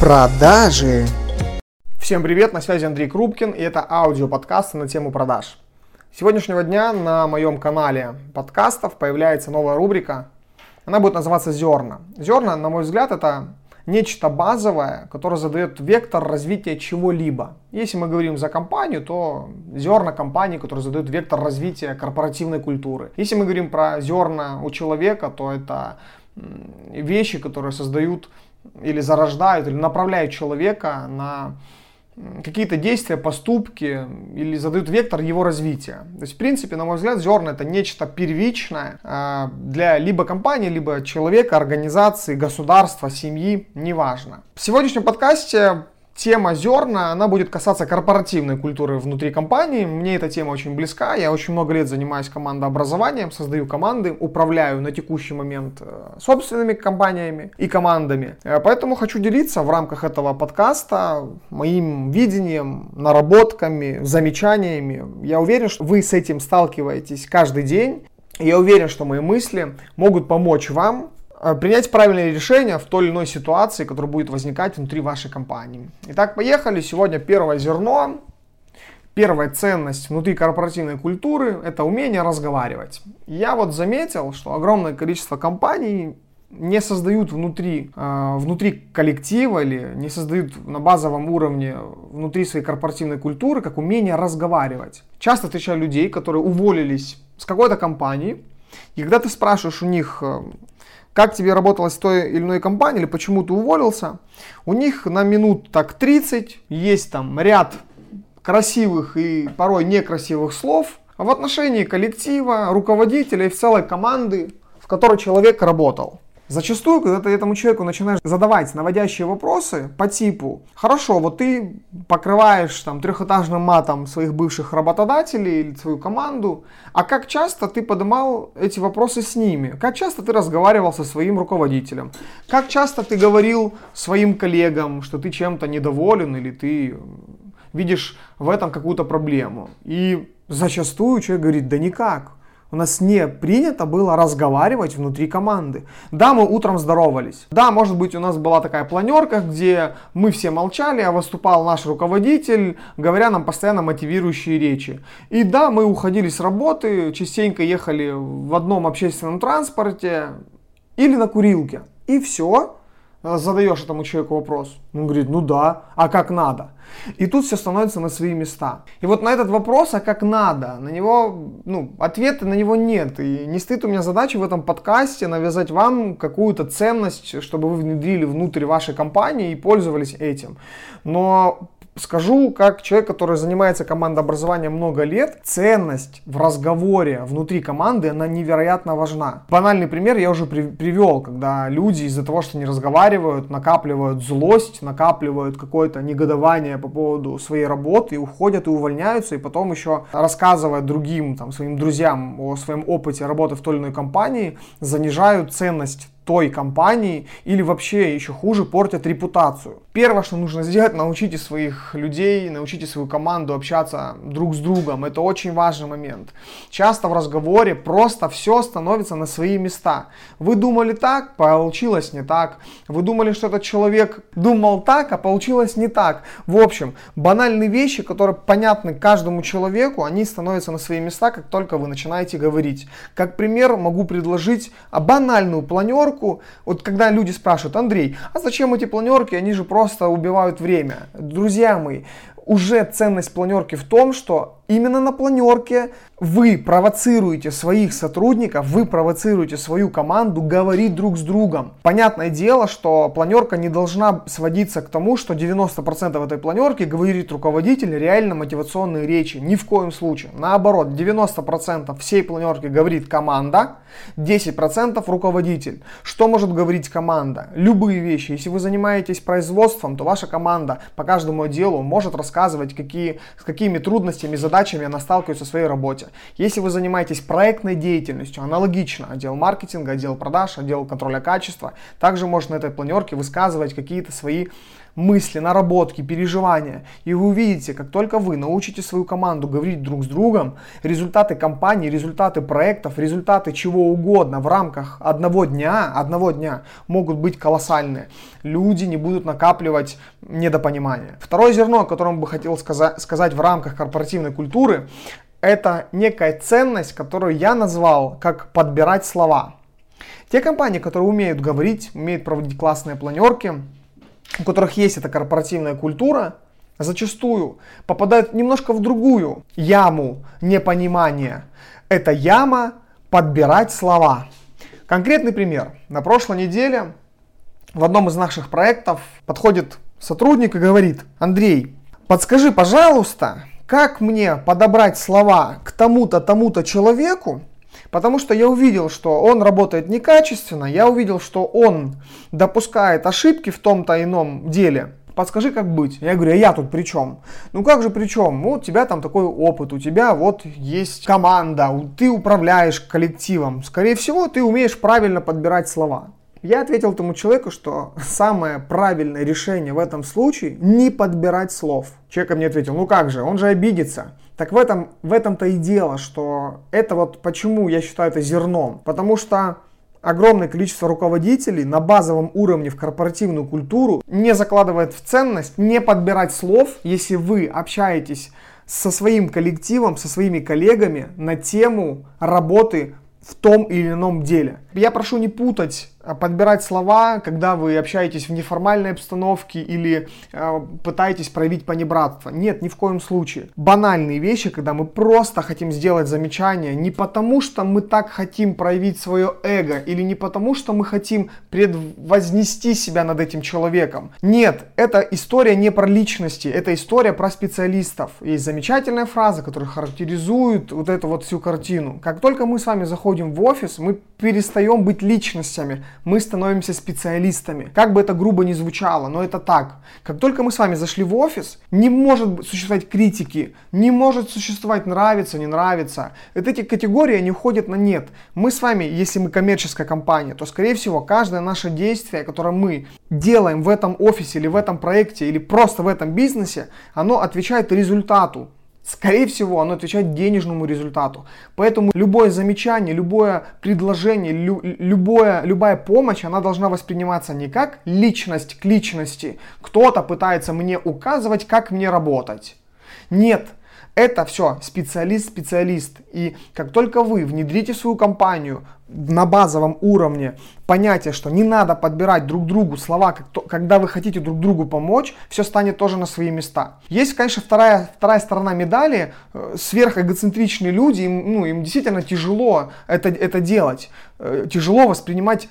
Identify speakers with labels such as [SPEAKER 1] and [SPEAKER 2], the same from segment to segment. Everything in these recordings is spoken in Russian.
[SPEAKER 1] Продажи.
[SPEAKER 2] Всем привет, на связи Андрей Крупкин, и это аудиоподкасты на тему продаж. С сегодняшнего дня на моем канале подкастов появляется новая рубрика. Она будет называться «Зерна». Зерна, на мой взгляд, это нечто базовое, которое задает вектор развития чего-либо. Если мы говорим за компанию, то зерна компании, которые задают вектор развития корпоративной культуры. Если мы говорим про зерна у человека, то это вещи, которые создают или зарождают, или направляют человека на какие-то действия, поступки или задают вектор его развития. То есть, в принципе, на мой взгляд, зерна это нечто первичное э, для либо компании, либо человека, организации, государства, семьи, неважно. В сегодняшнем подкасте тема зерна, она будет касаться корпоративной культуры внутри компании. Мне эта тема очень близка. Я очень много лет занимаюсь командообразованием, создаю команды, управляю на текущий момент э, собственными компаниями и командами. Э, поэтому хочу делиться в рамках этого подкаста моим видением, наработками, замечаниями. Я уверен, что вы с этим сталкиваетесь каждый день. Я уверен, что мои мысли могут помочь вам принять правильное решение в той или иной ситуации, которая будет возникать внутри вашей компании. Итак, поехали. Сегодня первое зерно. Первая ценность внутри корпоративной культуры – это умение разговаривать. Я вот заметил, что огромное количество компаний не создают внутри, э, внутри коллектива или не создают на базовом уровне внутри своей корпоративной культуры как умение разговаривать. Часто встречаю людей, которые уволились с какой-то компании, и когда ты спрашиваешь у них, э, как тебе работалось в той или иной компании, или почему ты уволился, у них на минут так 30 есть там ряд красивых и порой некрасивых слов в отношении коллектива, руководителя и в целой команды, в которой человек работал. Зачастую, когда ты этому человеку начинаешь задавать наводящие вопросы по типу, хорошо, вот ты покрываешь там трехэтажным матом своих бывших работодателей или свою команду, а как часто ты поднимал эти вопросы с ними? Как часто ты разговаривал со своим руководителем? Как часто ты говорил своим коллегам, что ты чем-то недоволен или ты видишь в этом какую-то проблему? И зачастую человек говорит, да никак. У нас не принято было разговаривать внутри команды. Да, мы утром здоровались. Да, может быть, у нас была такая планерка, где мы все молчали, а выступал наш руководитель, говоря нам постоянно мотивирующие речи. И да, мы уходили с работы, частенько ехали в одном общественном транспорте или на курилке. И все. Э, задаешь этому человеку вопрос. Он говорит, ну да, а как надо? И тут все становится на свои места. И вот на этот вопрос, а как надо, на него, ну, ответа на него нет. И не стоит у меня задача в этом подкасте навязать вам какую-то ценность, чтобы вы внедрили внутрь вашей компании и пользовались этим. Но Скажу, как человек, который занимается командообразованием много лет, ценность в разговоре внутри команды, она невероятно важна. Банальный пример я уже при, привел, когда люди из-за того, что не разговаривают, накапливают злость, накапливают какое-то негодование по поводу своей работы, и уходят и увольняются, и потом еще рассказывая другим, там, своим друзьям о своем опыте работы в той или иной компании, занижают ценность той компании или вообще еще хуже портят репутацию. Первое, что нужно сделать, научите своих людей, научите свою команду общаться друг с другом. Это очень важный момент. Часто в разговоре просто все становится на свои места. Вы думали так, получилось не так. Вы думали, что этот человек думал так, а получилось не так. В общем, банальные вещи, которые понятны каждому человеку, они становятся на свои места, как только вы начинаете говорить. Как пример могу предложить банальную планерку, планерку, вот когда люди спрашивают, Андрей, а зачем эти планерки, они же просто убивают время. Друзья мои, уже ценность планерки в том, что именно на планерке вы провоцируете своих сотрудников, вы провоцируете свою команду говорить друг с другом. Понятное дело, что планерка не должна сводиться к тому, что 90% этой планерки говорит руководитель реально мотивационные речи. Ни в коем случае. Наоборот, 90% всей планерки говорит команда, 10% руководитель. Что может говорить команда? Любые вещи. Если вы занимаетесь производством, то ваша команда по каждому делу может рассказывать, какие, с какими трудностями, задачами она сталкивается в своей работе. Если вы занимаетесь проектной деятельностью, аналогично, отдел маркетинга, отдел продаж, отдел контроля качества, также можно на этой планерке высказывать какие-то свои мысли, наработки, переживания. И вы увидите, как только вы научите свою команду говорить друг с другом, результаты компании, результаты проектов, результаты чего угодно в рамках одного дня, одного дня могут быть колоссальные. Люди не будут накапливать недопонимания. Второе зерно, о котором бы хотел сказать, сказать в рамках корпоративной культуры, это некая ценность, которую я назвал как подбирать слова. Те компании, которые умеют говорить, умеют проводить классные планерки, у которых есть эта корпоративная культура, зачастую попадают немножко в другую яму непонимания. Это яма подбирать слова. Конкретный пример. На прошлой неделе в одном из наших проектов подходит сотрудник и говорит, Андрей, подскажи, пожалуйста, как мне подобрать слова к тому-то, тому-то человеку, Потому что я увидел, что он работает некачественно, я увидел, что он допускает ошибки в том-то ином деле. Подскажи, как быть? Я говорю, а я тут при чем? Ну как же при чем? Ну, у тебя там такой опыт, у тебя вот есть команда, ты управляешь коллективом. Скорее всего, ты умеешь правильно подбирать слова. Я ответил этому человеку, что самое правильное решение в этом случае не подбирать слов. Человек мне ответил, ну как же, он же обидится. Так в этом, в этом-то и дело, что это вот почему я считаю это зерном. Потому что огромное количество руководителей на базовом уровне в корпоративную культуру не закладывает в ценность не подбирать слов, если вы общаетесь со своим коллективом, со своими коллегами на тему работы в том или ином деле. Я прошу не путать подбирать слова, когда вы общаетесь в неформальной обстановке или э, пытаетесь проявить понебратство. Нет, ни в коем случае. Банальные вещи, когда мы просто хотим сделать замечание, не потому что мы так хотим проявить свое эго или не потому что мы хотим предвознести себя над этим человеком. Нет, это история не про личности, это история про специалистов. Есть замечательная фраза, которая характеризует вот эту вот всю картину. Как только мы с вами заходим в офис, мы перестаем быть личностями, мы становимся специалистами. Как бы это грубо ни звучало, но это так. Как только мы с вами зашли в офис, не может существовать критики, не может существовать нравится, не нравится. Вот эти категории, они уходят на нет. Мы с вами, если мы коммерческая компания, то, скорее всего, каждое наше действие, которое мы делаем в этом офисе или в этом проекте или просто в этом бизнесе, оно отвечает результату скорее всего, оно отвечает денежному результату. Поэтому любое замечание, любое предложение, лю, любое, любая помощь, она должна восприниматься не как личность к личности. Кто-то пытается мне указывать, как мне работать. Нет, это все специалист-специалист. И как только вы внедрите свою компанию на базовом уровне понятие, что не надо подбирать друг другу слова, когда вы хотите друг другу помочь, все станет тоже на свои места. Есть, конечно, вторая, вторая сторона медали. Э, сверхэгоцентричные люди, им, ну, им действительно тяжело это, это делать. Э, тяжело воспринимать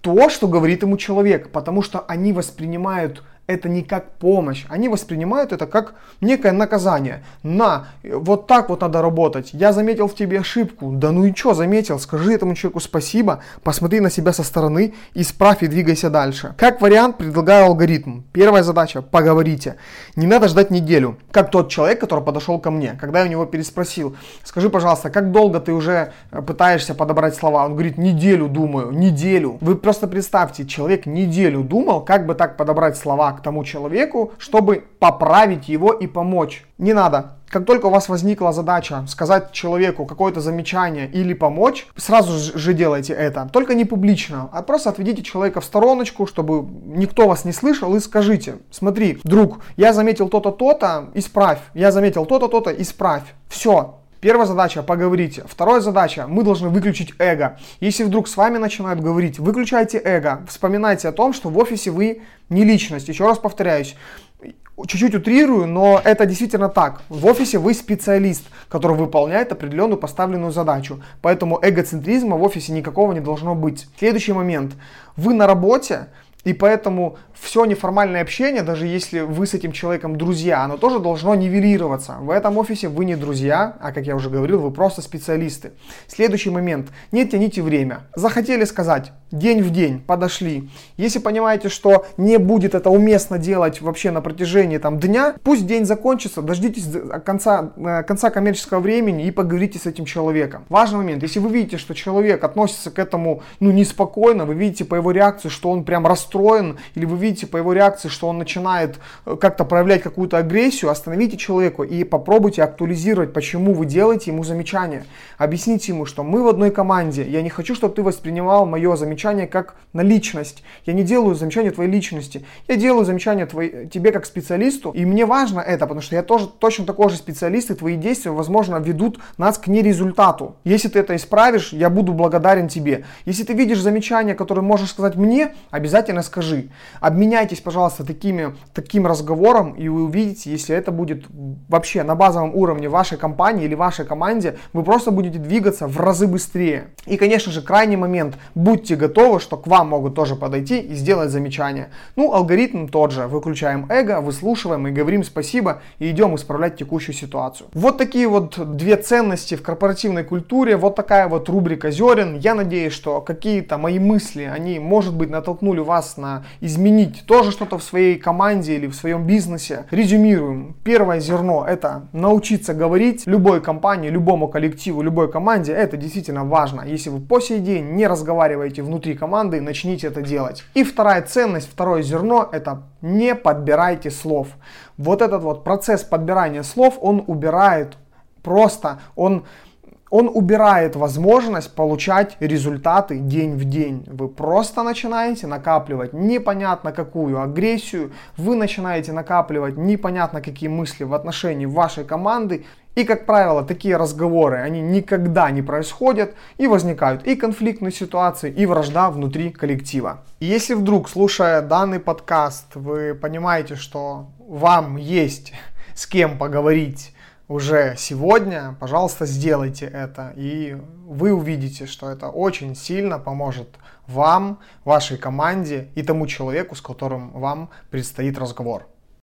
[SPEAKER 2] то, что говорит ему человек, потому что они воспринимают это не как помощь. Они воспринимают это как некое наказание. На, вот так вот надо работать. Я заметил в тебе ошибку. Да ну и что заметил? Скажи этому человеку спасибо, посмотри на себя со стороны, исправь и двигайся дальше. Как вариант предлагаю алгоритм. Первая задача – поговорите. Не надо ждать неделю. Как тот человек, который подошел ко мне, когда я у него переспросил, скажи, пожалуйста, как долго ты уже э, пытаешься подобрать слова? Он говорит, неделю думаю, неделю. Вы просто представьте, человек неделю думал, как бы так подобрать слова, к тому человеку, чтобы поправить его и помочь. Не надо. Как только у вас возникла задача сказать человеку какое-то замечание или помочь, сразу же делайте это. Только не публично, а просто отведите человека в стороночку, чтобы никто вас не слышал и скажите, смотри, друг, я заметил то-то, то-то, исправь. Я заметил то-то, то-то, исправь. Все, Первая задача – поговорите. Вторая задача – мы должны выключить эго. Если вдруг с вами начинают говорить, выключайте эго. Вспоминайте о том, что в офисе вы не личность. Еще раз повторяюсь, чуть-чуть утрирую, но это действительно так. В офисе вы специалист, который выполняет определенную поставленную задачу. Поэтому эгоцентризма в офисе никакого не должно быть. Следующий момент. Вы на работе И поэтому все неформальное общение, даже если вы с этим человеком друзья, оно тоже должно нивелироваться. В этом офисе вы не друзья, а как я уже говорил, вы просто специалисты. Следующий момент. Не тяните время. Захотели сказать, день в день, подошли. Если понимаете, что не будет это уместно делать вообще на протяжении там, дня, пусть день закончится, дождитесь конца, э, конца коммерческого времени и поговорите с этим человеком. Важный момент. Если вы видите, что человек относится к этому ну, неспокойно, вы видите по его реакции, что он прям расстроен, или вы видите по его реакции, что он начинает э, как-то проявлять какую-то агрессию, остановите человеку и попробуйте актуализировать, почему вы делаете ему замечание. Объясните ему, что мы в одной команде, я не хочу, чтобы ты воспринимал мое замечание как на личность. Я не делаю замечания твоей личности, я делаю замечания твоей, тебе как специалисту, и мне важно это, потому что я тоже точно такой же специалист, и твои действия, возможно, ведут нас к нерезультату. Если ты это исправишь, я буду благодарен тебе. Если ты видишь замечание, которое можешь сказать мне, обязательно скажи. Обменяйтесь, пожалуйста, такими, таким разговором, и вы увидите, если это будет вообще на базовом уровне вашей компании или вашей команде, вы просто будете двигаться в разы быстрее. И, конечно же, крайний момент. Будьте готовы, что к вам могут тоже подойти и сделать замечание. Ну, алгоритм тот же. Выключаем эго, выслушиваем и говорим спасибо и идем исправлять текущую ситуацию. Вот такие вот две ценности в корпоративной культуре. Вот такая вот рубрика зерен. Я надеюсь, что какие-то мои мысли, они, может быть, натолкнули вас на изменить тоже что-то в своей команде или в своем бизнесе. Резюмируем. Первое зерно – это научиться говорить любой компании, любому коллективу, любой команде. Это действительно важно. Если вы по сей день не разговариваете внутри команды, начните это делать. И вторая ценность, второе зерно – это не подбирайте слов. Вот этот вот процесс подбирания слов, он убирает просто, он он убирает возможность получать результаты день в день. Вы просто начинаете накапливать непонятно какую агрессию, вы начинаете накапливать непонятно какие мысли в отношении вашей команды. И, как правило, такие разговоры, они никогда не происходят и возникают и конфликтные ситуации, и вражда внутри коллектива. И если вдруг, слушая данный подкаст, вы понимаете, что вам есть с кем поговорить уже сегодня, пожалуйста, сделайте это, и вы увидите, что это очень сильно поможет вам, вашей команде и тому человеку, с которым вам предстоит разговор.